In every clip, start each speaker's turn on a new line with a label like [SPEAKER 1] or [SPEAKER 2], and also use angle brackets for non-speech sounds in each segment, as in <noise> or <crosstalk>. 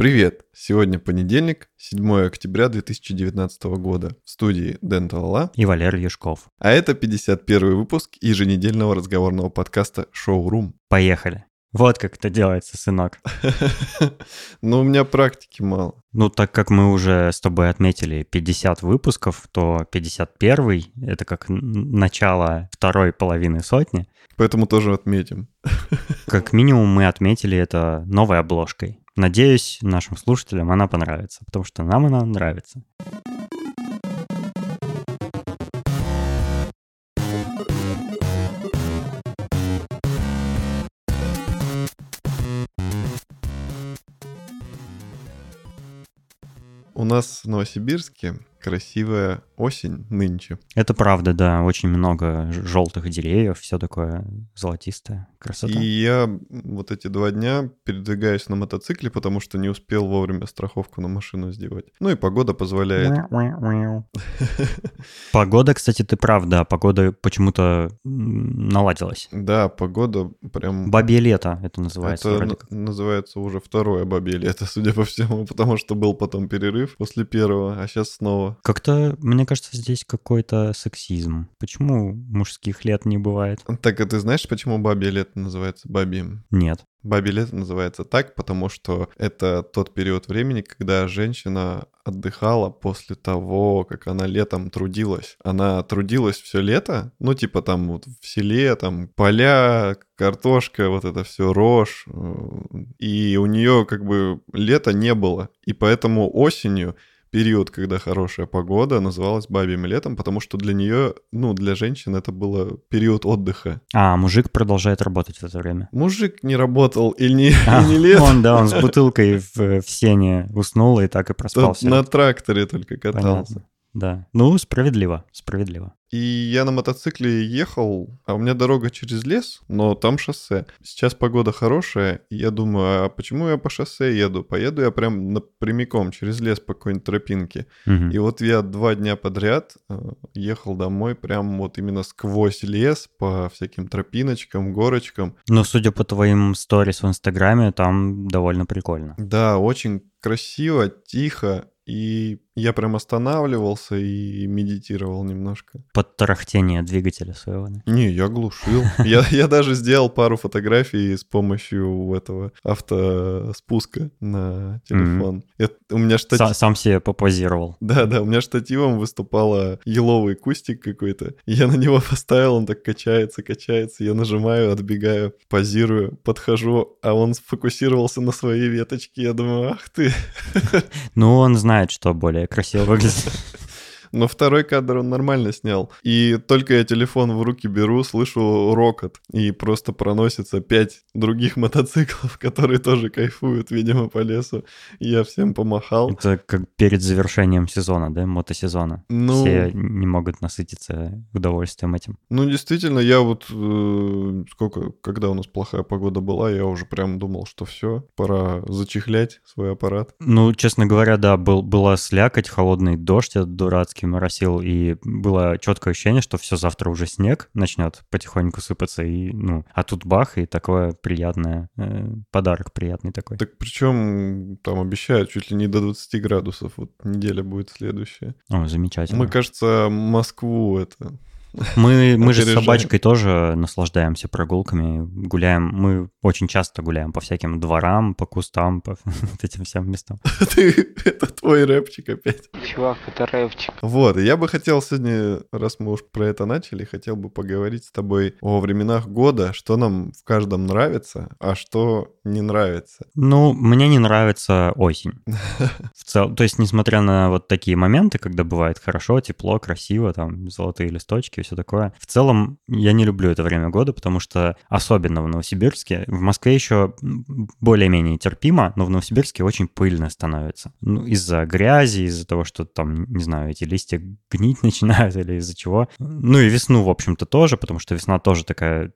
[SPEAKER 1] Привет! Сегодня понедельник, 7 октября 2019 года. В студии Дэн Талала
[SPEAKER 2] и Валерий Юшков.
[SPEAKER 1] А это 51 выпуск еженедельного разговорного подкаста «Шоурум».
[SPEAKER 2] Поехали! Вот как это делается, сынок. <laughs>
[SPEAKER 1] Ну, у меня практики мало.
[SPEAKER 2] Ну, так как мы уже с тобой отметили 50 выпусков, то 51 — это как начало второй половины сотни.
[SPEAKER 1] Поэтому тоже отметим.
[SPEAKER 2] Как минимум мы отметили это новой обложкой. Надеюсь, нашим слушателям она понравится, потому что нам она нравится.
[SPEAKER 1] У нас в Новосибирске красивая осень нынче.
[SPEAKER 2] Это правда, да. Очень много желтых деревьев, все такое золотистое. Красота.
[SPEAKER 1] И я вот эти два дня передвигаюсь на мотоцикле, потому что не успел вовремя страховку на машину сделать. Ну и погода позволяет. <laughs>
[SPEAKER 2] Погода, кстати, ты прав, да. Погода почему-то наладилась.
[SPEAKER 1] Да, погода прям...
[SPEAKER 2] Бабье лето это называется.
[SPEAKER 1] Это называется уже второе бабье лето, <laughs> судя по всему, потому что был потом перерыв после первого, а сейчас снова.
[SPEAKER 2] Как-то, мне кажется, здесь какой-то сексизм. Почему мужских лет не бывает?
[SPEAKER 1] Так, а ты знаешь, почему бабье лето называется бабьим?
[SPEAKER 2] Нет.
[SPEAKER 1] Бабье лето называется так, потому что это тот период времени, когда женщина отдыхала после того, как она летом трудилась. Она трудилась все лето, ну типа там вот в селе, там поля, картошка, вот это все рожь, и у нее как бы лета не было, и поэтому осенью период, когда хорошая погода, называлась бабьим летом, потому что для нее, ну, для женщин это было период отдыха.
[SPEAKER 2] А, мужик продолжает работать в это время?
[SPEAKER 1] Мужик не работал и не, а, не лет.
[SPEAKER 2] Он, да, он с бутылкой в, в сене уснул и так и проспался.
[SPEAKER 1] На тракторе только катался.
[SPEAKER 2] Понятно. Да. Ну, справедливо, справедливо.
[SPEAKER 1] И я на мотоцикле ехал, а у меня дорога через лес, но там шоссе. Сейчас погода хорошая, и я думаю, а почему я по шоссе еду? Поеду я прям напрямиком через лес по какой-нибудь тропинке. Угу. И вот я два дня подряд э, ехал домой прям вот именно сквозь лес по всяким тропиночкам, горочкам.
[SPEAKER 2] Но судя по твоим сторис в Инстаграме, там довольно прикольно.
[SPEAKER 1] Да, очень красиво, тихо, и я прям останавливался и медитировал немножко.
[SPEAKER 2] Под тарахтение двигателя своего, да?
[SPEAKER 1] Не, я глушил. <laughs> я, я даже сделал пару фотографий с помощью этого автоспуска на телефон. Mm-hmm. Это, у меня штатив...
[SPEAKER 2] Сам, сам себе попозировал.
[SPEAKER 1] Да-да, у меня штативом выступала еловый кустик какой-то. Я на него <laughs> поставил, он так качается, качается. Я нажимаю, отбегаю, позирую, подхожу, а он сфокусировался на своей веточке. Я думаю, ах ты. <laughs>
[SPEAKER 2] Ну, он знает, что более красиво выглядит. <laughs>
[SPEAKER 1] Но второй кадр он нормально снял. И только я телефон в руки беру, слышу рокот. И просто проносится пять других <laughs> мотоциклов, которые тоже кайфуют, видимо, по лесу. И я всем помахал.
[SPEAKER 2] Это как перед завершением сезона, да, мотосезона. Ну... Все не могут насытиться удовольствием этим.
[SPEAKER 1] Ну, действительно, я вот... Э, сколько... Когда у нас плохая погода была, я уже прям думал, что все, пора зачехлять свой аппарат.
[SPEAKER 2] Ну, честно говоря, да, был, была слякоть, холодный дождь этот дурацкий периодически моросил, и было четкое ощущение, что все завтра уже снег начнет потихоньку сыпаться, и, ну, а тут бах, и такое приятное, э, подарок приятный такой.
[SPEAKER 1] Так причем там обещают чуть ли не до 20 градусов, вот неделя будет следующая.
[SPEAKER 2] О, замечательно.
[SPEAKER 1] Мы, кажется, Москву это
[SPEAKER 2] мы, мы же с собачкой тоже наслаждаемся прогулками, гуляем. Мы очень часто гуляем по всяким дворам, по кустам, по <laughs> вот этим всем местам. <laughs>
[SPEAKER 1] Это твой рэпчик опять.
[SPEAKER 3] Чувак, это рэпчик.
[SPEAKER 1] Вот, я бы хотел сегодня, раз мы уж про это начали, хотел бы поговорить с тобой о временах года, что нам в каждом нравится, а что не нравится.
[SPEAKER 2] Ну, мне не нравится осень. <laughs> В целом, то есть, несмотря на вот такие моменты, когда бывает хорошо, тепло, красиво, там, золотые листочки, и все такое. В целом, я не люблю это время года, потому что особенно в Новосибирске, в Москве еще более-менее терпимо, но в Новосибирске очень пыльно становится. Ну, из-за грязи, из-за того, что там, не знаю, эти листья гнить <laughs> начинают или из-за чего. Ну и весну, в общем-то, тоже, потому что весна тоже такая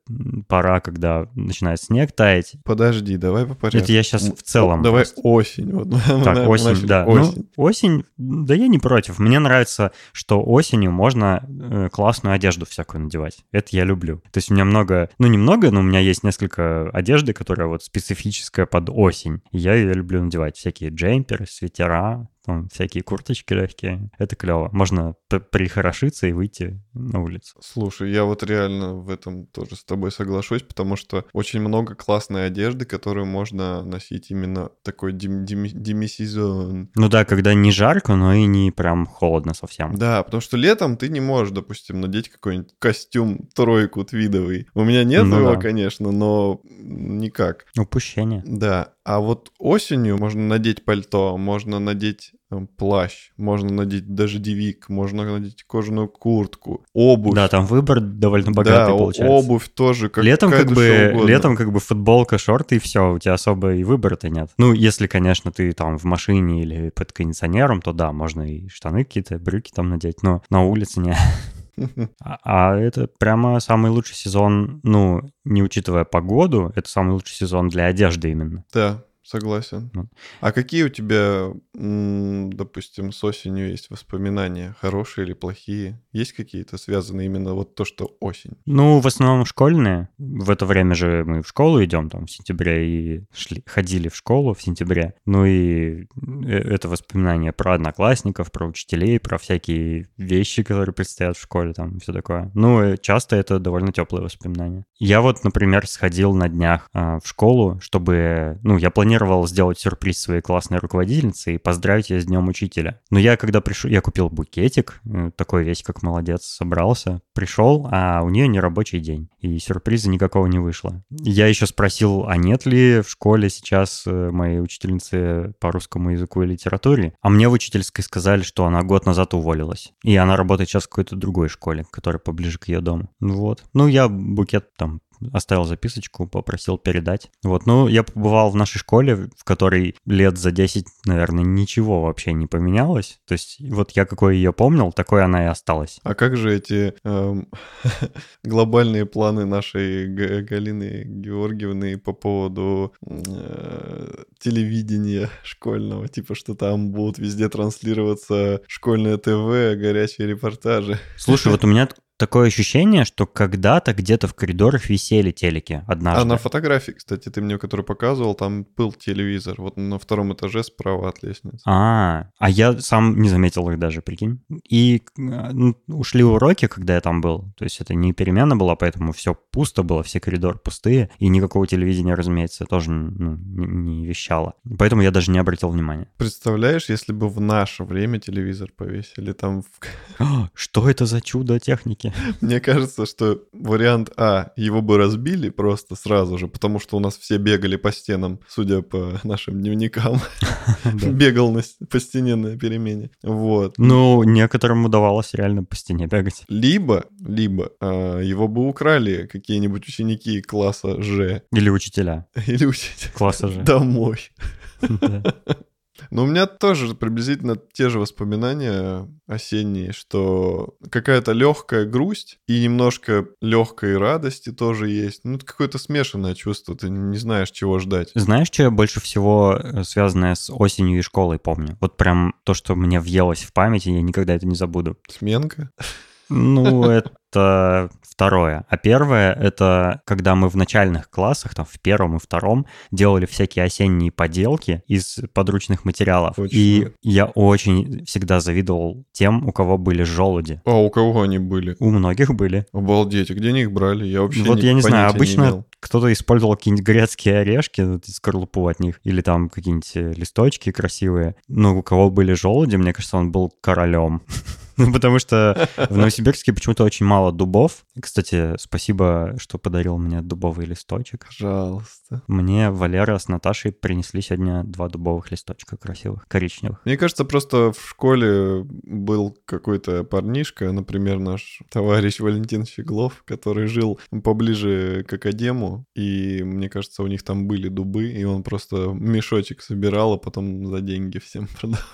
[SPEAKER 2] пора, когда начинает снег таять.
[SPEAKER 1] Подожди, давай по порядку.
[SPEAKER 2] Это я сейчас в целом.
[SPEAKER 1] Давай просто. осень. Вот. <laughs>
[SPEAKER 2] Так, осень, да. Осень. Ну, осень, да я не против. Мне нравится, что осенью можно э, классную одежду всякую надевать. Это я люблю. То есть у меня много, ну немного, но у меня есть несколько одежды, которая вот специфическая под осень. Я ее люблю надевать. Всякие джемперы, свитера, там всякие курточки легкие. Это клево. Можно прихорошиться и выйти на улицу.
[SPEAKER 1] Слушай, я вот реально в этом тоже с тобой соглашусь, потому что очень много классной одежды, которую можно носить именно такой демисезон.
[SPEAKER 2] Ну да, когда не жарко, но и не прям холодно совсем.
[SPEAKER 1] Да, потому что летом ты не можешь, допустим, надеть какой-нибудь костюм тройку твидовый. У меня нет ну, его, да. конечно, но никак.
[SPEAKER 2] Упущение.
[SPEAKER 1] Да, а вот осенью можно надеть пальто, можно надеть э, плащ, можно надеть дождевик, можно надеть кожаную куртку, обувь.
[SPEAKER 2] Да, там выбор довольно богатый да, получается.
[SPEAKER 1] обувь тоже как
[SPEAKER 2] летом как бы летом как бы футболка, шорты и все, у тебя особо и выбора-то нет. Ну, если, конечно, ты там в машине или под кондиционером, то да, можно и штаны какие-то, брюки там надеть, но на улице не. <laughs> А, а это прямо самый лучший сезон, ну, не учитывая погоду, это самый лучший сезон для одежды именно.
[SPEAKER 1] Да, Согласен. Ну. А какие у тебя, допустим, с осенью есть воспоминания? Хорошие или плохие? Есть какие-то связанные именно вот то, что осень?
[SPEAKER 2] Ну, в основном школьные. В это время же мы в школу идем, там, в сентябре, и шли, ходили в школу в сентябре. Ну и э, это воспоминания про одноклассников, про учителей, про всякие вещи, которые предстоят в школе, там, все такое. Ну, часто это довольно теплые воспоминания. Я вот, например, сходил на днях а, в школу, чтобы, ну, я планировал планировал сделать сюрприз своей классной руководительнице и поздравить ее с Днем Учителя. Но я, когда пришел, я купил букетик, э, такой весь как молодец, собрался, пришел, а у нее не рабочий день, и сюрприза никакого не вышло. Я еще спросил, а нет ли в школе сейчас э, моей учительницы по русскому языку и литературе, а мне в учительской сказали, что она год назад уволилась, и она работает сейчас в какой-то другой школе, которая поближе к ее дому. Вот. Ну, я букет там оставил записочку, попросил передать. Вот, ну, я побывал в нашей школе, в которой лет за 10, наверное, ничего вообще не поменялось. То есть вот я какой ее помнил, такой она и осталась.
[SPEAKER 1] А как же эти эм, <laughs> глобальные планы нашей Галины Георгиевны по поводу э, телевидения школьного? Типа, что там будут везде транслироваться школьное ТВ, горячие репортажи.
[SPEAKER 2] Слушай, вот у меня такое ощущение, что когда-то где-то в коридорах висели телеки однажды.
[SPEAKER 1] А на фотографии, кстати, ты мне, который показывал, там был телевизор, вот на втором этаже справа от лестницы.
[SPEAKER 2] А, а я сам не заметил их даже, прикинь. И ну, ушли уроки, когда я там был, то есть это не перемена была, поэтому все пусто было, все коридоры пустые, и никакого телевидения, разумеется, тоже ну, не, не вещало. Поэтому я даже не обратил внимания.
[SPEAKER 1] Представляешь, если бы в наше время телевизор повесили там... <gasps>
[SPEAKER 2] Что это за чудо техники? Все <laughs>
[SPEAKER 1] Мне кажется, что вариант А, его бы разбили просто сразу же, потому что у нас все бегали по стенам, судя по <laughs> нашим дневникам. <laughs> Бегал по стене на перемене. Вот.
[SPEAKER 2] Ну, некоторым удавалось реально по стене бегать.
[SPEAKER 1] Либо, либо а, его бы украли какие-нибудь ученики класса Ж.
[SPEAKER 2] Или учителя.
[SPEAKER 1] Или учителя.
[SPEAKER 2] Класса Ж.
[SPEAKER 1] Домой. Но у меня тоже приблизительно те же воспоминания осенние, что какая-то легкая грусть и немножко легкой радости тоже есть. Ну, это какое-то смешанное чувство, ты не знаешь, чего ждать.
[SPEAKER 2] Знаешь, что я больше всего э, связанное с осенью и школой помню? Вот прям то, что мне въелось в память, и я никогда это не забуду.
[SPEAKER 1] Сменка?
[SPEAKER 2] Ну, это <laughs> второе. А первое — это когда мы в начальных классах, там, в первом и втором, делали всякие осенние поделки из подручных материалов. Точно. И я очень всегда завидовал тем, у кого были желуди.
[SPEAKER 1] А у кого они были?
[SPEAKER 2] У многих были.
[SPEAKER 1] Обалдеть, а где они их брали? Я вообще
[SPEAKER 2] Вот
[SPEAKER 1] не,
[SPEAKER 2] я не знаю, обычно кто-то использовал какие-нибудь грецкие орешки, вот, скорлупу от них, или там какие-нибудь э, листочки красивые. Но у кого были желуди, мне кажется, он был королем. <laughs> <laughs> Ну, потому что в Новосибирске почему-то очень мало дубов. Кстати, спасибо, что подарил мне дубовый листочек.
[SPEAKER 1] Пожалуйста.
[SPEAKER 2] Мне Валера с Наташей принесли сегодня два дубовых листочка красивых, коричневых.
[SPEAKER 1] Мне кажется, просто в школе был какой-то парнишка, например, наш товарищ Валентин Щеглов, который жил поближе к Академу, и мне кажется, у них там были дубы, и он просто мешочек собирал, а потом за деньги всем продавал.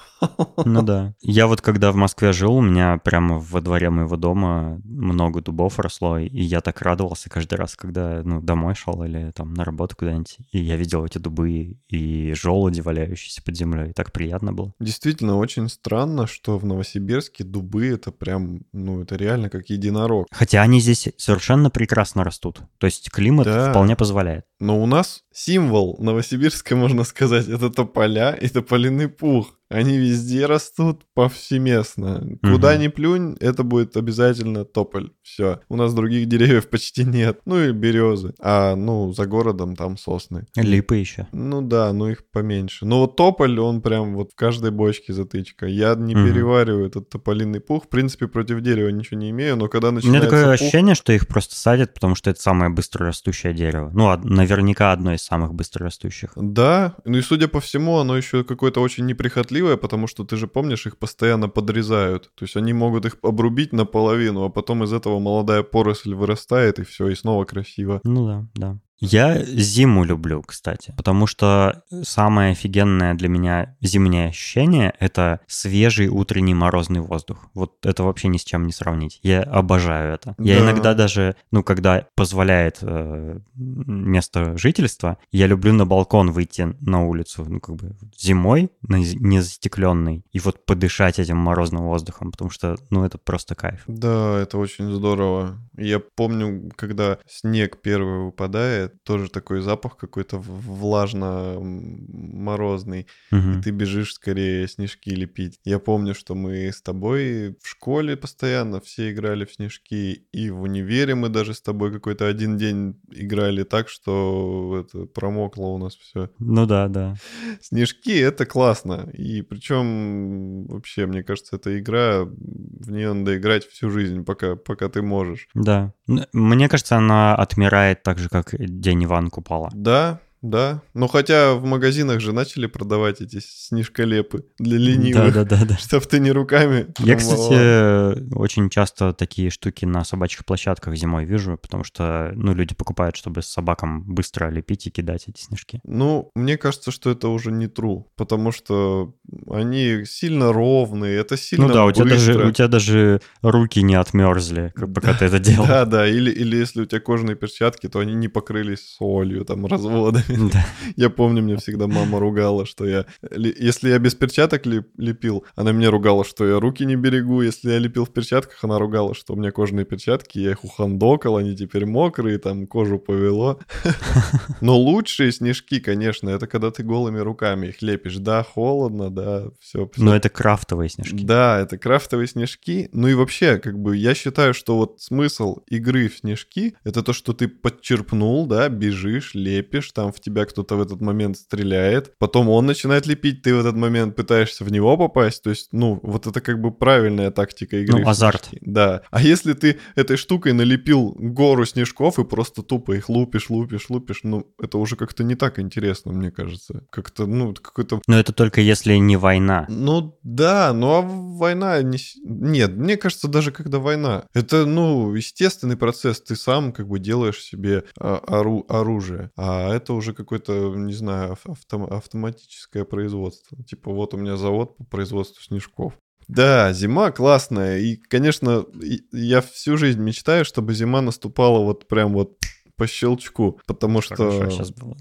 [SPEAKER 2] Ну да. Я вот когда в Москве жил, у меня прямо во дворе моего дома много дубов росло, и я так радовался каждый раз, когда ну, домой шел или там на работу куда-нибудь, и я видел эти дубы и желуди, валяющиеся под землей, и так приятно было.
[SPEAKER 1] Действительно, очень странно, что в Новосибирске дубы это прям, ну, это реально как единорог.
[SPEAKER 2] Хотя они здесь совершенно прекрасно растут. То есть климат
[SPEAKER 1] Да.
[SPEAKER 2] вполне позволяет.
[SPEAKER 1] Но у нас символ Новосибирска, можно сказать, это тополя и тополиный пух. Они везде растут повсеместно. Куда ни плюнь, это будет обязательно тополь. Все. У нас других деревьев почти нет. Ну и березы. А, ну, за городом там сосны.
[SPEAKER 2] Липы еще.
[SPEAKER 1] Ну да, ну их поменьше. Но вот тополь, он прям вот в каждой бочке затычка. Я не перевариваю этот тополиный пух. В принципе, против дерева ничего не имею, но когда
[SPEAKER 2] У меня
[SPEAKER 1] начинается
[SPEAKER 2] такое
[SPEAKER 1] пух-
[SPEAKER 2] ощущение, что их просто садят, потому что это самое быстрорастущее дерево. Ну, наверняка одно из самых быстрорастущих.
[SPEAKER 1] Да, ну и судя по всему, оно еще какое-то очень неприхотливое, потому что ты же помнишь, их постоянно подрезают. То есть они могут их обрубить наполовину, а потом из этого молодая поросль вырастает, и все, и снова красиво.
[SPEAKER 2] Ну да, да. Я зиму люблю, кстати, потому что самое офигенное для меня зимнее ощущение — это свежий утренний морозный воздух. Вот это вообще ни с чем не сравнить. Я обожаю это. Я
[SPEAKER 1] Да.
[SPEAKER 2] иногда даже, ну, когда позволяет э, место жительства, я люблю на балкон выйти на улицу, ну, как бы зимой, на з- незастекленный, и вот подышать этим морозным воздухом, потому что, ну, это просто кайф.
[SPEAKER 1] Да, это очень здорово. Я помню, когда снег первый выпадает, тоже такой запах какой-то влажно-морозный.
[SPEAKER 2] Мгм.
[SPEAKER 1] и ты бежишь скорее снежки лепить. Я помню, что мы с тобой в школе постоянно все играли в снежки, и в универе мы даже с тобой какой-то один день играли так, что это промокло у нас все.
[SPEAKER 2] Ну да, да.
[SPEAKER 1] Снежки — это классно, и причем вообще, мне кажется, эта игра, в нее надо играть всю жизнь, пока, пока ты можешь.
[SPEAKER 2] Да. Мне кажется, она отмирает так же, как День Ивана Купала.
[SPEAKER 1] Да, да. Но хотя в магазинах же начали продавать эти снежколепы для ленивых.
[SPEAKER 2] Да, да, да, да.
[SPEAKER 1] Чтоб ты не руками.
[SPEAKER 2] Я, кстати, очень часто такие штуки на собачьих площадках зимой вижу, потому что, ну, люди покупают, чтобы с собакам быстро лепить и кидать эти снежки.
[SPEAKER 1] Ну, мне кажется, что это уже не true, потому что они сильно ровные, это сильно
[SPEAKER 2] ну да, у тебя, даже, у тебя даже руки не отмерзли, пока ты это <laughs> делал.
[SPEAKER 1] Да, да, или, или если у тебя кожаные перчатки, то они не покрылись солью, там, разводами. <laughs> Я помню, мне всегда мама ругала, что я... ли- Если я без перчаток леп- лепил, она мне ругала, что я руки не берегу. Если я лепил в перчатках, она ругала, что у меня кожаные перчатки, я их ухандокал, они теперь мокрые, там кожу повело. <laughs> Но лучшие снежки, конечно, это когда ты голыми руками их лепишь. Да, холодно, да, все.
[SPEAKER 2] Но это крафтовые снежки.
[SPEAKER 1] Да, это крафтовые снежки. Ну и вообще, как бы, я считаю, что вот смысл игры в снежки — это то, что ты подчерпнул, да, бежишь, лепишь, там в тебя кто-то в этот момент стреляет, потом он начинает лепить, ты в этот момент пытаешься в него попасть, то есть, ну, вот это как бы правильная тактика игры.
[SPEAKER 2] Ну, азарт.
[SPEAKER 1] Да. А если ты этой штукой налепил гору снежков и просто тупо их лупишь, лупишь, лупишь, ну, это уже как-то не так интересно, мне кажется. Как-то, ну, какой-то
[SPEAKER 2] Но это только если не война.
[SPEAKER 1] ну да, ну а война не... Нет, мне кажется, даже когда война, это, ну, естественный процесс. Ты сам как бы делаешь себе а, ору- оружие. А это уже какое-то, не знаю, ав- автом- автоматическое производство. Типа вот у меня завод по производству снежков. Да, зима классная. И, конечно, я всю жизнь мечтаю, чтобы зима наступала вот прям вот по щелчку. Потому что...
[SPEAKER 2] Хорошо сейчас было.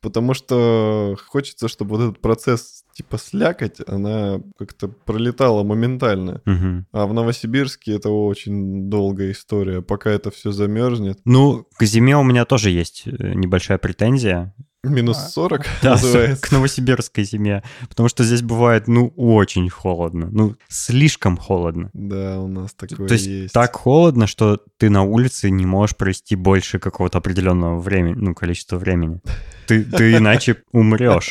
[SPEAKER 1] Потому что хочется, чтобы вот этот процесс типа слякоть, она как-то пролетала моментально.
[SPEAKER 2] Мгм.
[SPEAKER 1] А в Новосибирске это очень долгая история, пока это все замерзнет.
[SPEAKER 2] Ну, к зиме у меня тоже есть э, небольшая претензия.
[SPEAKER 1] Минус
[SPEAKER 2] А,
[SPEAKER 1] 40
[SPEAKER 2] Да,
[SPEAKER 1] называется.
[SPEAKER 2] к новосибирской зиме. Потому что здесь бывает, ну, очень холодно. Ну, слишком холодно.
[SPEAKER 1] Да, у нас такое
[SPEAKER 2] То есть,
[SPEAKER 1] есть.
[SPEAKER 2] так холодно, что ты на улице не можешь провести больше какого-то определенного времени, ну, количества времени. Ты, ты иначе умрешь.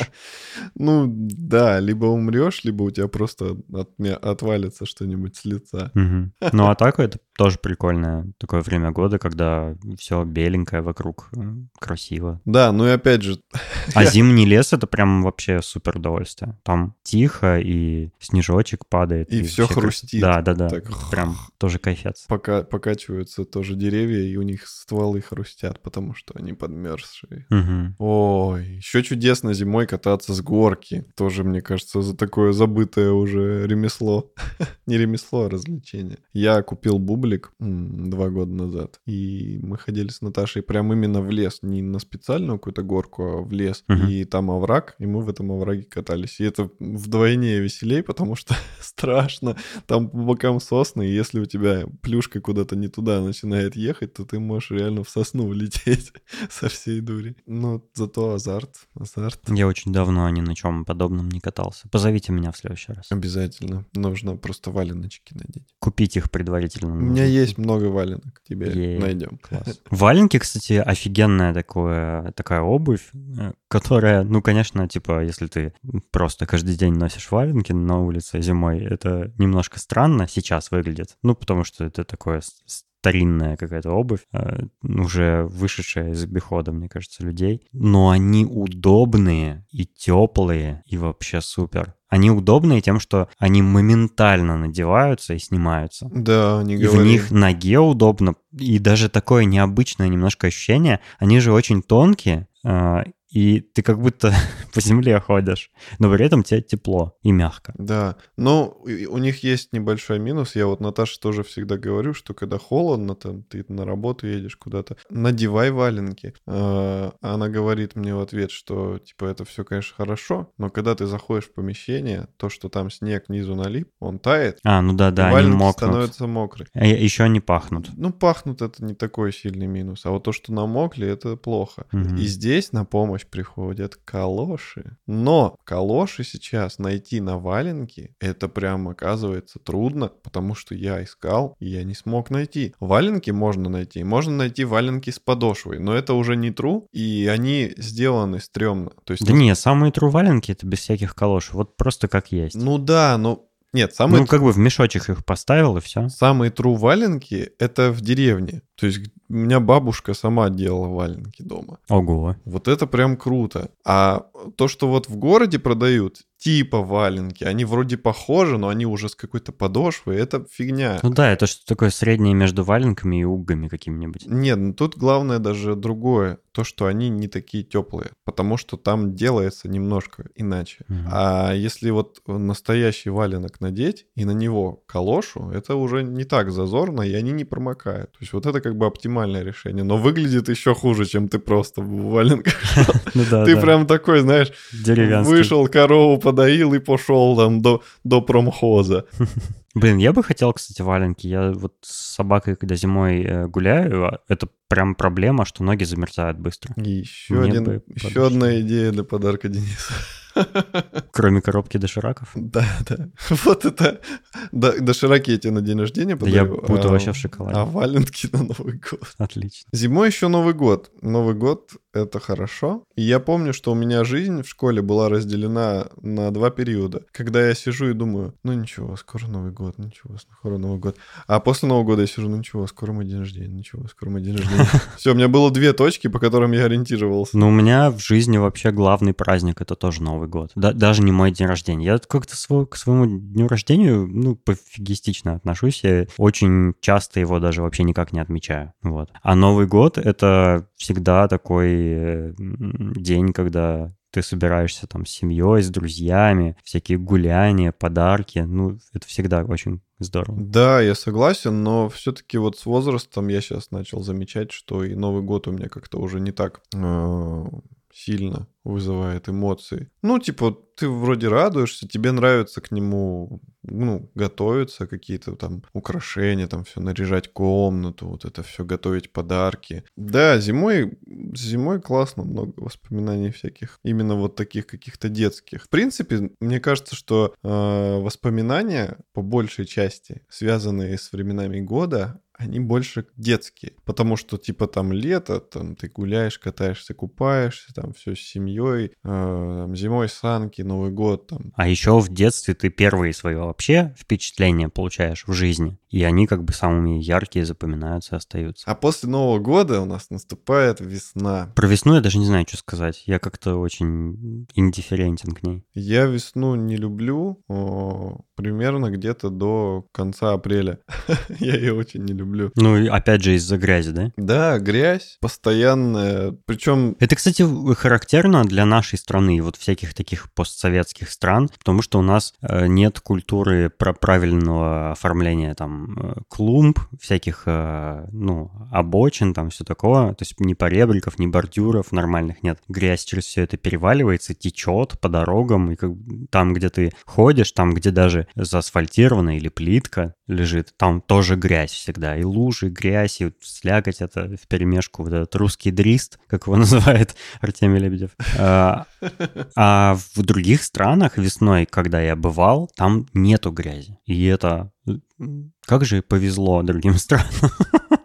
[SPEAKER 1] Ну, да, либо умрешь, либо у тебя просто отме- отвалится что-нибудь с лица.
[SPEAKER 2] Мгм. Ну, а так это тоже прикольное такое время года, когда все беленькое вокруг, э, красиво.
[SPEAKER 1] Да, ну и опять же, <laughs>
[SPEAKER 2] А зимний лес — это прям вообще супер удовольствие. Там тихо, и снежочек падает.
[SPEAKER 1] И
[SPEAKER 2] вообще крас-
[SPEAKER 1] хрустит.
[SPEAKER 2] Да, да, да.
[SPEAKER 1] Так.
[SPEAKER 2] Прям тоже кайфец.
[SPEAKER 1] пока покачиваются тоже деревья, и у них стволы хрустят, потому что они подмерзшие.
[SPEAKER 2] Мгм.
[SPEAKER 1] О, Ой, еще чудесно зимой кататься с горки. Тоже, мне кажется, за такое забытое уже ремесло. <laughs> Не ремесло, а развлечение. Я купил бублик два года назад, и мы ходили с Наташей прям именно в лес, не на специальную какую-то горку, а в лес. И там овраг, и мы в этом овраге катались. И это вдвойне веселей, потому что <laughs> страшно. Там по бокам сосны, и если у тебя плюшка куда-то не туда начинает ехать, то ты можешь реально в сосну <laughs> влететь со всей дури. Но зато азарт, азарт.
[SPEAKER 2] Я очень давно ни на чем подобном не катался. Позовите меня в следующий раз.
[SPEAKER 1] Обязательно. Нужно просто валеночки надеть.
[SPEAKER 2] Купить их предварительно.
[SPEAKER 1] У меня есть много валенок, тебе найдем.
[SPEAKER 2] Класс. Валенки, кстати, офигенная такое, такая обувь, э, которая, ну, конечно, типа, если ты просто каждый день носишь валенки на улице зимой, это немножко странно сейчас выглядит. Ну, потому что это такое старинная какая-то обувь, э, уже вышедшая из обихода, мне кажется, людей. Но они удобные и теплые, и вообще супер. Они удобные тем, что они моментально надеваются и снимаются.
[SPEAKER 1] Да,
[SPEAKER 2] они И в них ноге удобно. И даже такое необычное немножко ощущение. Они же очень тонкие, э, и ты как будто <laughs> по земле ходишь, но при этом тебе тепло и мягко.
[SPEAKER 1] Да, но у них есть небольшой минус. Я вот Наташе тоже всегда говорю, что когда холодно, там ты на работу едешь куда-то, надевай валенки. А, она говорит мне в ответ, что типа это все, конечно, хорошо, но когда ты заходишь в помещение, то, что там снег снизу налип, он тает.
[SPEAKER 2] А, ну да, да,
[SPEAKER 1] валенки они мокнут. становятся мокрые.
[SPEAKER 2] А еще они пахнут.
[SPEAKER 1] Ну, пахнут это не такой сильный минус, а вот то, что намокли, это плохо. Угу. И здесь на помощь помощь приходят калоши. Но калоши сейчас найти на валенки, это прям оказывается трудно, потому что я искал, и я не смог найти. Валенки можно найти, можно найти валенки с подошвой, но это уже не тру, и они сделаны стрёмно. То есть,
[SPEAKER 2] да не, самые тру валенки это без всяких калош, вот просто как есть.
[SPEAKER 1] Ну да, но нет, самые...
[SPEAKER 2] Ну, как бы в мешочек их поставил, и все.
[SPEAKER 1] Самые тру валенки — это в деревне. То есть у меня бабушка сама делала валенки дома.
[SPEAKER 2] Ого.
[SPEAKER 1] Вот это прям круто. А то, что вот в городе продают, типа валенки, они вроде похожи, но они уже с какой-то подошвой, это фигня.
[SPEAKER 2] Ну да, это что такое среднее между валенками и угами какими-нибудь.
[SPEAKER 1] Нет, ну тут главное даже другое, то, что они не такие теплые, потому что там делается немножко иначе. Угу. А если вот настоящий валенок надеть и на него калошу, это уже не так зазорно, и они не промокают. То есть вот это как бы оптимальное решение, но выглядит еще хуже, чем ты просто в валенках. <laughs> Ну ты прям такой, знаешь, вышел, корову подоил и пошел там до, до промхоза. <laughs>
[SPEAKER 2] Блин, я бы хотел, кстати, валенки. Я вот с собакой, когда зимой э, гуляю, а, это прям проблема, что ноги замерзают быстро.
[SPEAKER 1] И еще, один, еще одна идея для подарка Дениса. <laughs>
[SPEAKER 2] Кроме коробки дошираков?
[SPEAKER 1] Да, да. <laughs> Вот это... Дошираки я тебе на день рождения
[SPEAKER 2] подарю. я буду а, вообще в шоколаде.
[SPEAKER 1] А валенки на Новый год.
[SPEAKER 2] Отлично.
[SPEAKER 1] Зимой еще Новый год. Новый год — это хорошо. И я помню, что у меня жизнь в школе была разделена на два периода. Когда я сижу и думаю, ну ничего, скоро Новый год, ничего, скоро Новый год. А после Нового года я сижу, ну ничего, скоро мой день рождения, ничего, скоро мой день рождения. <laughs> Все, у меня было две точки, по которым я ориентировался.
[SPEAKER 2] Ну, у меня в жизни вообще главный праздник — это тоже Новый год. Да, даже не мой день рождения. Я как-то свой, к своему дню рождения, ну, пофигистично отношусь. Я очень часто его даже вообще никак не отмечаю. Вот. А Новый год — это всегда такой э, день, когда ты собираешься там с семьей, с друзьями, всякие гуляния, подарки. Ну, это всегда очень здорово.
[SPEAKER 1] Да, я согласен, но все-таки вот с возрастом я сейчас начал замечать, что и Новый год у меня как-то уже не так э, сильно вызывает эмоции. Ну, типа, ты вроде радуешься, тебе нравится к нему, ну, готовиться, какие-то там украшения, там все наряжать комнату, вот это все готовить подарки. Да, зимой, зимой классно, много воспоминаний всяких, именно вот таких каких-то детских. В принципе, мне кажется, что э, воспоминания по большей части, связанные с временами года, они больше детские. Потому что, типа, там лето, там ты гуляешь, катаешься, купаешься, там все с семьей, э, зимой санки, Новый год там.
[SPEAKER 2] А еще в детстве ты первые свои вообще впечатления получаешь в жизни. И они как бы самыми яркие запоминаются, остаются.
[SPEAKER 1] А после Нового года у нас наступает весна.
[SPEAKER 2] Про весну я даже не знаю, что сказать. Я как-то очень индифферентен к ней.
[SPEAKER 1] Я весну не люблю. примерно где-то до конца апреля. <laughs> Я ее очень не люблю.
[SPEAKER 2] Ну, и опять же, из-за грязи, да?
[SPEAKER 1] Да, грязь постоянная. Причем
[SPEAKER 2] Это, кстати, характерно для нашей страны, и вот всяких таких постсоветских стран, потому что у нас э, нет культуры про правильного оформления там э, клумб, всяких, э, ну, обочин, там все такое. То есть ни поребриков, ни бордюров нормальных нет. Грязь через все это переваливается, течет по дорогам, и как там, где ты ходишь, там, где даже заасфальтировано или плитка лежит, там тоже грязь всегда. И лужи, и грязь, и слякоть это в перемешку, вот этот русский дрист, как его <laughs> называет Артемий Лебедев. А, а в других странах весной, когда я бывал, там нету грязи. И это... Как же повезло другим <laughs> странам.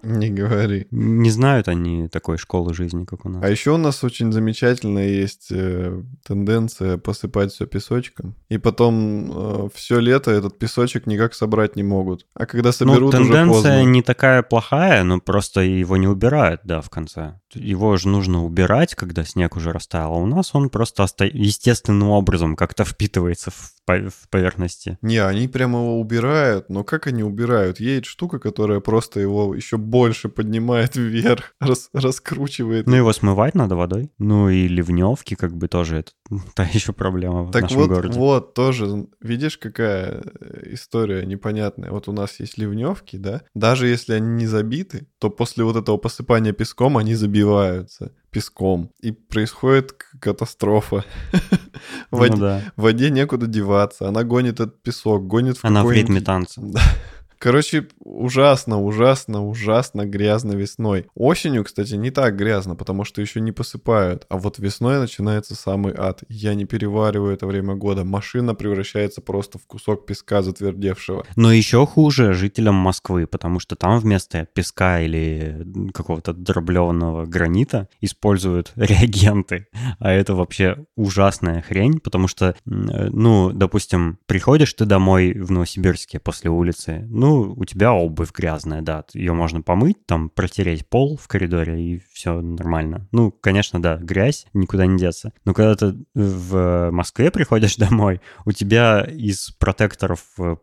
[SPEAKER 1] не говори.
[SPEAKER 2] Не знают они такой школы жизни, как у нас.
[SPEAKER 1] А еще у нас очень замечательная есть э, тенденция посыпать все песочком. И потом все лето этот песочек никак собрать не могут. А когда
[SPEAKER 2] Ну,
[SPEAKER 1] соберут, уже
[SPEAKER 2] тенденция
[SPEAKER 1] поздно.
[SPEAKER 2] не такая плохая, но просто его не убирают, да, в конце. Его же нужно убирать, когда снег уже растаял. А у нас он просто оста- естественным образом как-то впитывается в, по- в поверхности.
[SPEAKER 1] Не, они прямо его убирают, но как они убирают? Едет штука, которая просто его еще больше поднимает <laughs> вверх, рас- раскручивает.
[SPEAKER 2] Ну, его смывать надо водой. Ну, и ливневки, как бы тоже это <laughs> та еще проблема в
[SPEAKER 1] Так
[SPEAKER 2] нашем
[SPEAKER 1] вот,
[SPEAKER 2] городе.
[SPEAKER 1] вот тоже, видишь, какая э, история непонятная. Вот у нас есть ливневки, да, даже если они не забиты, то после вот этого посыпания песком они забиваются песком. И происходит катастрофа. <laughs> В
[SPEAKER 2] Ну да.
[SPEAKER 1] в воде некуда деваться, она гонит этот песок, гонит в
[SPEAKER 2] Она в ритме танца.
[SPEAKER 1] Короче, ужасно, ужасно, ужасно грязно весной. Осенью, кстати, не так грязно, потому что еще не посыпают. А вот весной начинается самый ад. Я не перевариваю это время года. Машина превращается просто в кусок песка затвердевшего.
[SPEAKER 2] Но еще хуже жителям Москвы, потому что там вместо песка или какого-то дроблеванного гранита используют <laughs> реагенты. А это вообще ужасная хрень, потому что, э, ну, допустим, приходишь ты домой в Новосибирске после улицы, ну, у тебя обувь грязная, да, ее можно помыть, там, протереть пол в коридоре, и все нормально. Ну, конечно, да, грязь, никуда не деться. Но когда ты в Москве приходишь <laughs> домой, у тебя из протекторов э,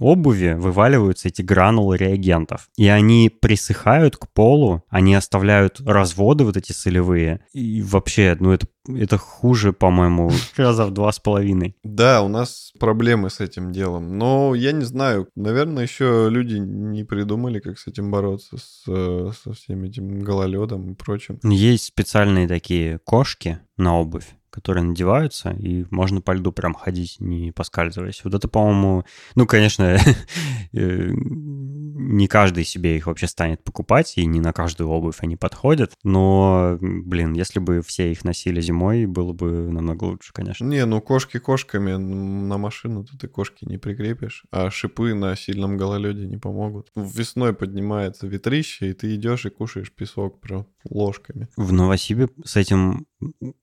[SPEAKER 2] обуви вываливаются эти гранулы реагентов. И они присыхают к полу, они оставляют разводы вот эти солевые. И вообще, ну это, это хуже, по-моему, <laughs> раза в два с половиной.
[SPEAKER 1] Да, у нас проблемы с этим делом. Но я не знаю, наверное, еще люди не придумали, как с этим бороться, с, э, со всем этим гололедом и прочим.
[SPEAKER 2] Есть специальные такие кошки на обувь, которые надеваются, и можно по льду прям ходить, не поскальзываясь. Вот это, по-моему, ну, конечно, <laughs> э, не каждый себе их вообще станет покупать, и не на каждую обувь они подходят, но, блин, если бы все их носили зимой, было бы намного лучше, конечно.
[SPEAKER 1] Не, ну кошки кошками, на машину ты кошки не прикрепишь, а шипы на сильном гололеде не помогут. Весной поднимается ветрище, и ты идешь и кушаешь песок прям ложками.
[SPEAKER 2] В Новосибе с этим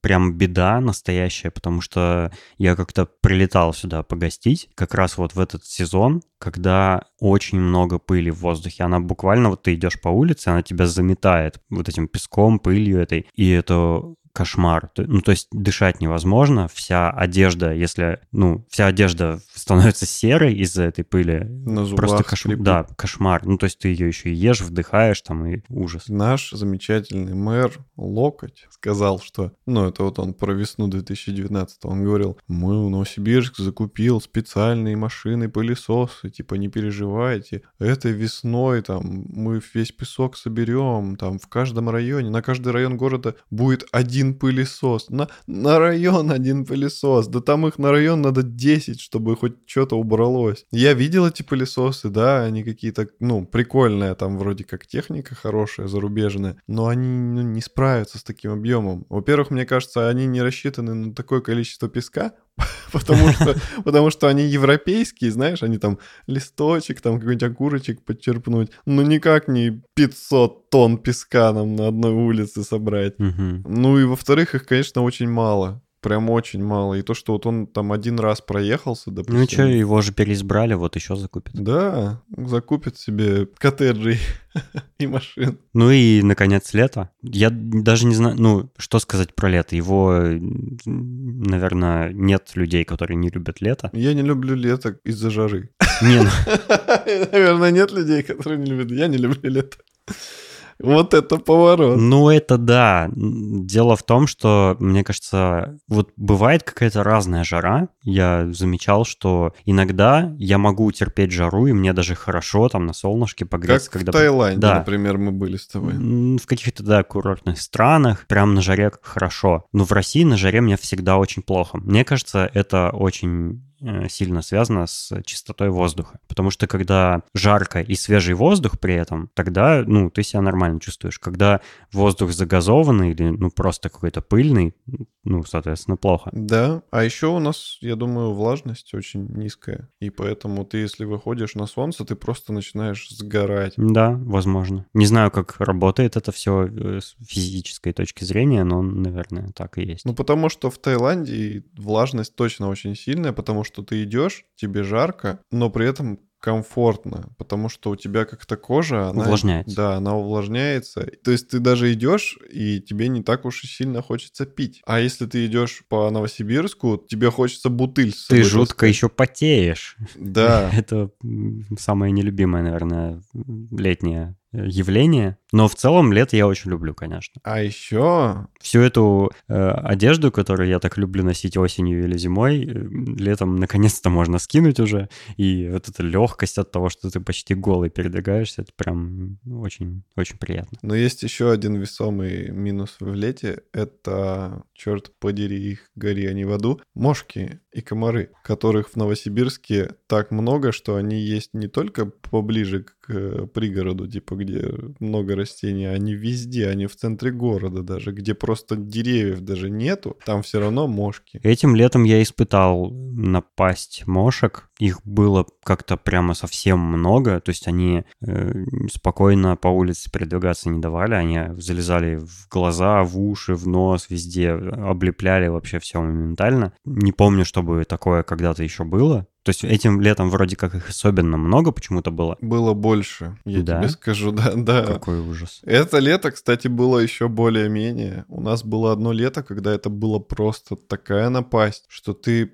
[SPEAKER 2] прям беда настоящая, потому что я как-то прилетал сюда погостить как раз вот в этот сезон, когда очень много пыли в воздухе. Она буквально, вот ты идешь по улице, она тебя заметает вот этим песком, пылью этой, и это кошмар. Ну, то есть дышать невозможно. Вся одежда, если, ну, вся одежда <laughs> становится серой из-за этой пыли.
[SPEAKER 1] На зубах
[SPEAKER 2] Просто кошмар.
[SPEAKER 1] скрипит.
[SPEAKER 2] Да, кошмар. Ну, то есть ты ее еще и ешь, вдыхаешь там, и ужас.
[SPEAKER 1] Наш замечательный мэр Локоть сказал, что, ну, это вот он про весну 2019, он говорил, мы в Новосибирск закупил специальные машины пылесосы, типа не переживайте, этой весной там мы весь песок соберем, там в каждом районе, на каждый район города будет один пылесос, на, на район один пылесос, да там их на район надо 10, чтобы хоть что-то убралось. Я видел эти пылесосы, да, они какие-то, ну, прикольные, там вроде как техника хорошая, зарубежная, но они ну, не справятся с таким объемом. Во-первых, мне кажется, они не рассчитаны на такое количество песка, <laughs> потому что, потому что они европейские, знаешь, они там листочек, там какой-нибудь огурочек подчерпнуть, ну никак не 500 тонн песка нам на одной улице собрать. Ну и во-вторых, их, конечно, очень мало. Прям очень мало. И то, что вот он там один раз проехался, допустим.
[SPEAKER 2] Ну и что, его же переизбрали, вот еще закупит.
[SPEAKER 1] Да, закупит себе коттеджей <laughs> и машин.
[SPEAKER 2] Ну и, наконец, лето. Я даже не знаю, ну, что сказать про лето. Его, наверное, нет людей, которые не любят лето.
[SPEAKER 1] Я не люблю лето из-за жары.
[SPEAKER 2] Не, ну, <laughs>
[SPEAKER 1] Наверное, нет людей, которые не любят. Я не люблю лето. Вот это поворот.
[SPEAKER 2] Ну, это да. Дело в том, что, мне кажется, вот бывает какая-то разная жара. Я замечал, что иногда я могу терпеть жару, и мне даже хорошо там на солнышке
[SPEAKER 1] Как
[SPEAKER 2] погреться.
[SPEAKER 1] в
[SPEAKER 2] когда...
[SPEAKER 1] Таиланде,
[SPEAKER 2] Да.
[SPEAKER 1] например, мы были с тобой.
[SPEAKER 2] В каких-то, да, курортных странах, прям на жаре хорошо. Но в России на жаре мне всегда очень плохо. Мне кажется, это очень сильно связано с чистотой воздуха. Потому что когда жарко и свежий воздух при этом, тогда, ну, ты себя нормально чувствуешь. Когда воздух загазованный или, ну, просто какой-то пыльный, ну, соответственно, плохо.
[SPEAKER 1] Да, а еще у нас, я думаю, влажность очень низкая. И поэтому ты, если выходишь на солнце, ты просто начинаешь сгорать.
[SPEAKER 2] Да, возможно. Не знаю, как работает это все с физической точки зрения, но, наверное, так и есть.
[SPEAKER 1] Ну, потому что в Таиланде влажность точно очень сильная, потому что ты идешь, тебе жарко, но при этом комфортно, потому что у тебя как-то кожа, она...
[SPEAKER 2] Увлажняется.
[SPEAKER 1] Да, она увлажняется. То есть ты даже идешь, и тебе не так уж и сильно хочется пить. А если ты идешь по Новосибирску, тебе хочется бутыль с
[SPEAKER 2] Ты жутко еще потеешь.
[SPEAKER 1] Да. <laughs>
[SPEAKER 2] Это м, самое нелюбимое, наверное, летнее э, явление. Но в целом лето я очень люблю, конечно.
[SPEAKER 1] А еще
[SPEAKER 2] Всю эту э, одежду, которую я так люблю носить осенью или зимой, э, летом наконец-то можно скинуть уже. И вот эта легкость от того, что ты почти голый передвигаешься, это прям очень, очень приятно.
[SPEAKER 1] Но есть еще один весомый минус в лете. Это, черт подери их, гори они в аду, мошки и комары, которых в Новосибирске так много, что они есть не только поближе к э, пригороду, типа где много растений, они везде, они в центре города даже, где просто деревьев даже нету, там все равно мошки.
[SPEAKER 2] Этим летом я испытал напасть мошек. Их было как-то прямо совсем много. То есть они э, спокойно по улице передвигаться не давали. Они залезали в глаза, в уши, в нос, везде. Облепляли вообще все моментально. Не помню, чтобы такое когда-то еще было. То есть этим летом вроде как их особенно много почему-то было.
[SPEAKER 1] Было больше, я
[SPEAKER 2] Да?
[SPEAKER 1] тебе скажу, да, <laughs> да.
[SPEAKER 2] Какой ужас.
[SPEAKER 1] Это лето, кстати, было еще более-менее. У нас было одно лето, когда это было просто такая напасть, что ты...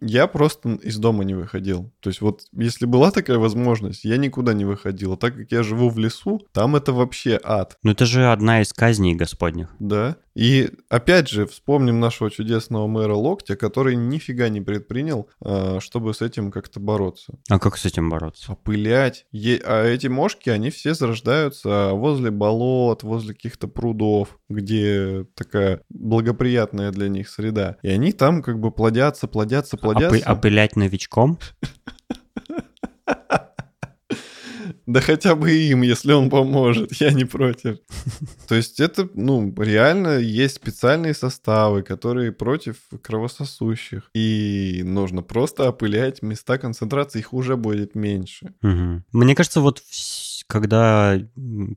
[SPEAKER 1] Я просто из дома не выходил. То есть вот если была такая возможность, я никуда не выходил. А так как я живу в лесу, там это вообще ад.
[SPEAKER 2] Ну это же одна из казней господних.
[SPEAKER 1] Да. И опять же, вспомним нашего чудесного мэра Локтя, который нифига не предпринял, а, чтобы с этим как-то бороться.
[SPEAKER 2] А как с этим бороться?
[SPEAKER 1] Опылять. Е- А эти мошки, они все зарождаются возле болот, возле каких-то прудов, где такая благоприятная для них среда. И они там как бы плодятся, плодятся, плодятся.
[SPEAKER 2] Опы- опылять новичком?
[SPEAKER 1] Да хотя бы им, если он поможет, я не против. <laughs> То есть это, ну, реально есть специальные составы, которые против кровососущих. И нужно просто опылять места концентрации, их уже будет меньше.
[SPEAKER 2] Мне кажется, вот вс- когда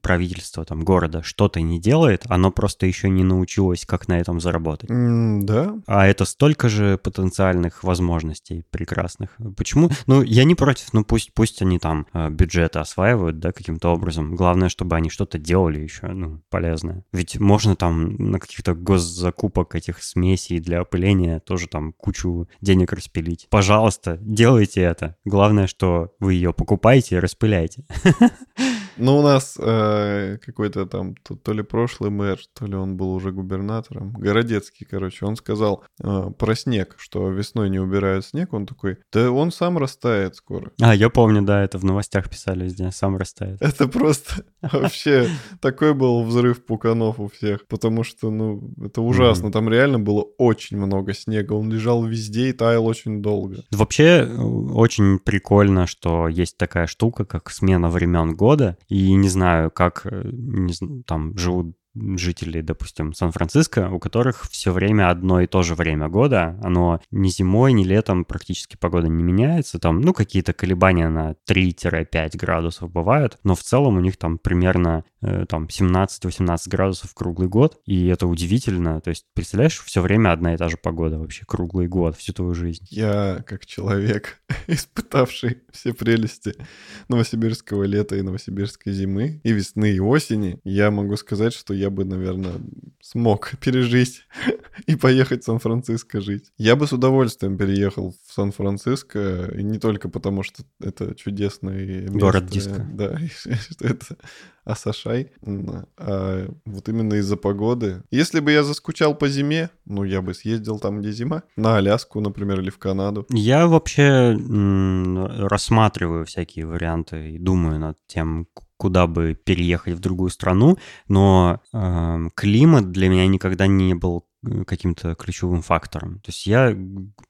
[SPEAKER 2] правительство там города что-то не делает, оно просто еще не научилось, как на этом заработать.
[SPEAKER 1] М, Да,
[SPEAKER 2] А это столько же потенциальных возможностей прекрасных. Почему? Ну, я не против, ну пусть, пусть они там э, бюджеты осваивают, да, каким-то образом. Главное, чтобы они что-то делали еще, ну, полезное. Ведь можно там на каких-то госзакупок этих смесей для опыления тоже там кучу денег распилить. Пожалуйста, делайте это. Главное, что вы ее покупаете и распыляете. <laughs>
[SPEAKER 1] Ну, у нас э, какой-то там, то, то ли прошлый мэр, то ли он был уже губернатором, Городецкий, короче, он сказал э, про снег, что весной не убирают снег, он такой, да он сам растает скоро.
[SPEAKER 2] А, я помню, да, это в новостях писали везде, сам растает.
[SPEAKER 1] Это просто <laughs> вообще такой был взрыв пуканов у всех, потому что, ну, это ужасно. Там реально было очень много снега, он лежал везде и таял очень долго.
[SPEAKER 2] Вообще э, очень прикольно, что есть такая штука, как смена времен года. И не знаю, как э, не зн- там живут жителей, допустим, Сан-Франциско, у которых все время одно и то же время года. Оно ни зимой, ни летом практически погода не меняется. Там, ну, какие-то колебания на 3-5 градусов бывают, но в целом у них там примерно э, там 17-18 градусов круглый год, и это удивительно. То есть, представляешь, все время одна и та же погода вообще круглый год, всю твою жизнь.
[SPEAKER 1] Я, как человек, <laughs> испытавший все прелести новосибирского лета и новосибирской зимы, и весны, и осени, я могу сказать, что я бы, наверное, смог <laughs> пережить <laughs> и поехать в Сан-Франциско жить. Я бы с удовольствием переехал в Сан-Франциско, и не только потому, что это чудесный.
[SPEAKER 2] Город диска.
[SPEAKER 1] Да, <laughs> что это Асашай, а вот именно из-за погоды. Если бы я заскучал по зиме, ну, я бы съездил там, где зима, на Аляску, например, или в Канаду.
[SPEAKER 2] Я вообще рассматриваю всякие варианты и думаю над тем, куда бы переехать в другую страну, но э, климат для меня никогда не был Э, каким-то ключевым фактором. То есть я,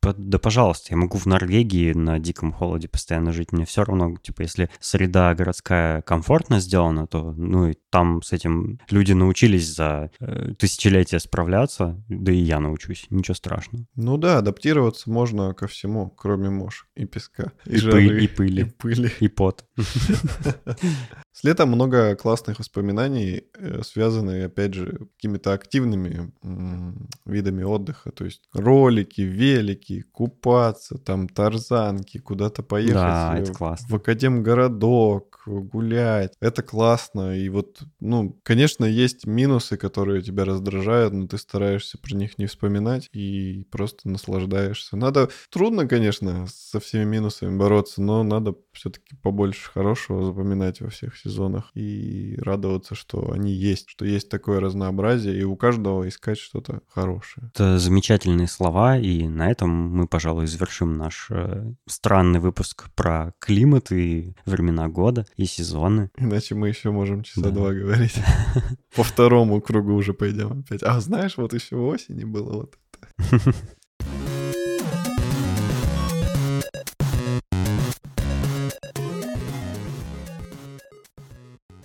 [SPEAKER 2] да пожалуйста, я могу в Норвегии на диком холоде постоянно жить, мне все равно, типа, если среда городская комфортно сделана, то, ну, и там с этим люди научились за э, тысячелетия справляться, да и я научусь, ничего страшного.
[SPEAKER 1] Ну да, адаптироваться можно ко всему, кроме мошек и песка,
[SPEAKER 2] и, и, жары, и пыли,
[SPEAKER 1] и пыли,
[SPEAKER 2] и пот. <laughs>
[SPEAKER 1] С летом много классных воспоминаний, э, связанные, опять же, какими-то активными видами отдыха. То есть ролики, велики, купаться, там тарзанки, куда-то поехать
[SPEAKER 2] да, это классно.
[SPEAKER 1] в Академгородок, гулять. Это классно. И вот, ну, конечно, есть минусы, которые тебя раздражают, но ты стараешься про них не вспоминать и просто наслаждаешься. Надо... Трудно, конечно, со всеми минусами бороться, но надо все-таки побольше хорошего запоминать во всех сезонах и радоваться, что они есть, что есть такое разнообразие, и у каждого искать что-то хорошее.
[SPEAKER 2] Это замечательные слова, и на этом мы, пожалуй, завершим наш э, странный выпуск про климат и времена года и сезоны.
[SPEAKER 1] Иначе мы еще можем часа да. два <laughs> говорить. По второму кругу уже пойдем опять. А знаешь, вот еще осени было вот это. <laughs>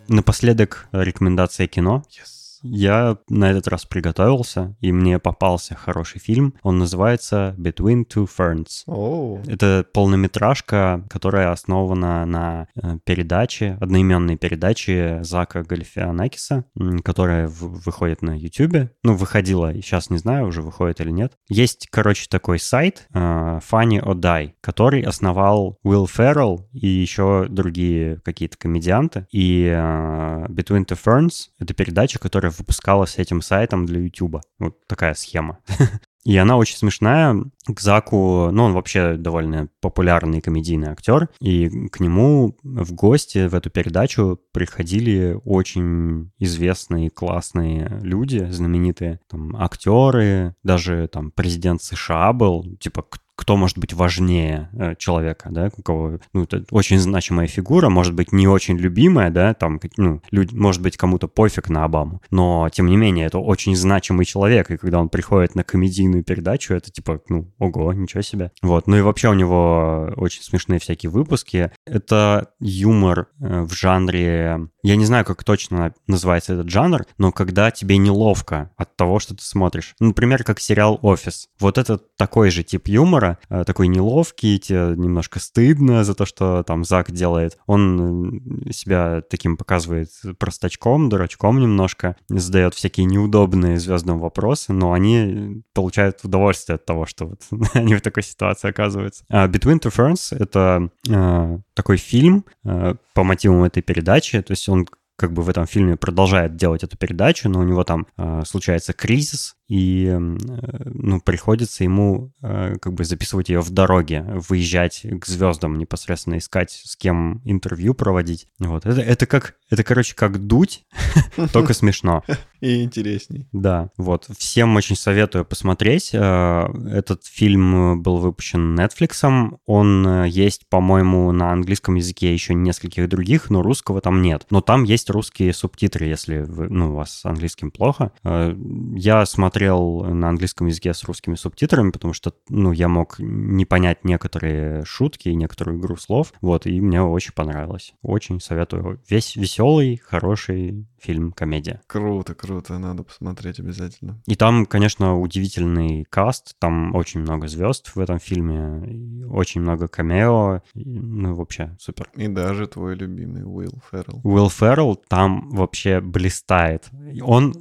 [SPEAKER 2] Напоследок рекомендация кино.
[SPEAKER 1] Yes.
[SPEAKER 2] Я на этот раз приготовился, и мне попался хороший фильм. Он называется Between Two Ferns.
[SPEAKER 1] Oh.
[SPEAKER 2] Это полнометражка, которая основана на э, передаче, одноименной передаче Зака Галифианакиса, которая выходит на YouTube. Ну, выходила, сейчас не знаю, уже выходит или нет. Есть, короче, такой сайт uh, Funny or Die, который основал Уилл Феррелл и еще другие какие-то комедианты. И uh, Between Two Ferns — это передача, которая которая выпускалась этим сайтом для YouTube. Вот такая схема. <laughs> И она очень смешная. К Заку, ну, он вообще довольно популярный комедийный актер, и к нему в гости в эту передачу приходили очень известные, классные люди, знаменитые там, актеры, даже там президент США был, типа кто может быть важнее э, человека, да, у кого, ну, это очень значимая фигура, может быть, не очень любимая, да, там, ну, люди, может быть, кому-то пофиг на Обаму, но, тем не менее, это очень значимый человек, и когда он приходит на комедийную передачу, это типа, ну, ого, ничего себе. Вот, ну и вообще у него очень смешные всякие выпуски. Это юмор э, в жанре, я не знаю, как точно называется этот жанр, но когда тебе неловко от того, что ты смотришь. Например, как сериал «Офис». Вот это такой же тип юмора, юмора, э, такой неловкий, тебе немножко стыдно за то, что там Зак делает. Он себя таким показывает простачком, дурачком немножко, задает всякие неудобные звездные вопросы, но они получают удовольствие от того, что вот <laughs> они в такой ситуации оказываются. А Between Two Ferns — это э, такой фильм э, по мотивам этой передачи, то есть он как бы в этом фильме продолжает делать эту передачу, но у него там э, случается кризис, и э, ну, приходится ему э, как бы записывать ее в дороге, выезжать к звездам непосредственно, искать, с кем интервью проводить. Вот. Это, это как, это, короче, как дуть, <laughs> только смешно. <laughs>
[SPEAKER 1] И интересней.
[SPEAKER 2] Да, вот. Всем очень советую посмотреть. Э, этот фильм был выпущен Netflix. Он есть, по-моему, на английском языке еще нескольких других, но русского там нет. Но там есть русские субтитры, если вы, ну, у вас с английским плохо. Я смотрел на английском языке с русскими субтитрами, потому что, ну, я мог не понять некоторые шутки и некоторую игру слов. Вот, и мне очень понравилось. Очень советую. Весь веселый, хороший фильм комедия.
[SPEAKER 1] Круто, круто, надо посмотреть обязательно.
[SPEAKER 2] И там, конечно, удивительный каст, там очень много звезд в этом фильме, очень много камео, ну вообще супер.
[SPEAKER 1] И даже твой любимый Уилл Феррелл.
[SPEAKER 2] Уилл Феррелл там вообще блистает. Он,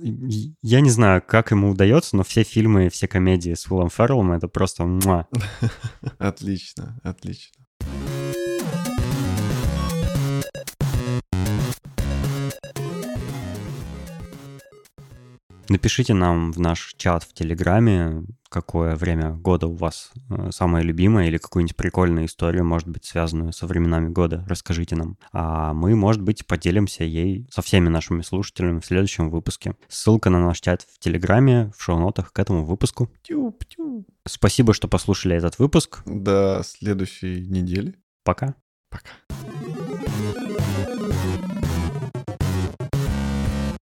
[SPEAKER 2] я не знаю, как ему удается, но все фильмы, все комедии с Уиллом Ферреллом это просто муа. <laughs>
[SPEAKER 1] Отлично, отлично.
[SPEAKER 2] Напишите нам в наш чат в Телеграме, какое время года у вас э, самое любимое или какую-нибудь прикольную историю, может быть, связанную со временами года. Расскажите нам. А мы, может быть, поделимся ей со всеми нашими слушателями в следующем выпуске. Ссылка на наш чат в Телеграме в шоу-нотах к этому выпуску. Спасибо, что послушали этот выпуск.
[SPEAKER 1] До следующей недели.
[SPEAKER 2] Пока.
[SPEAKER 1] Пока.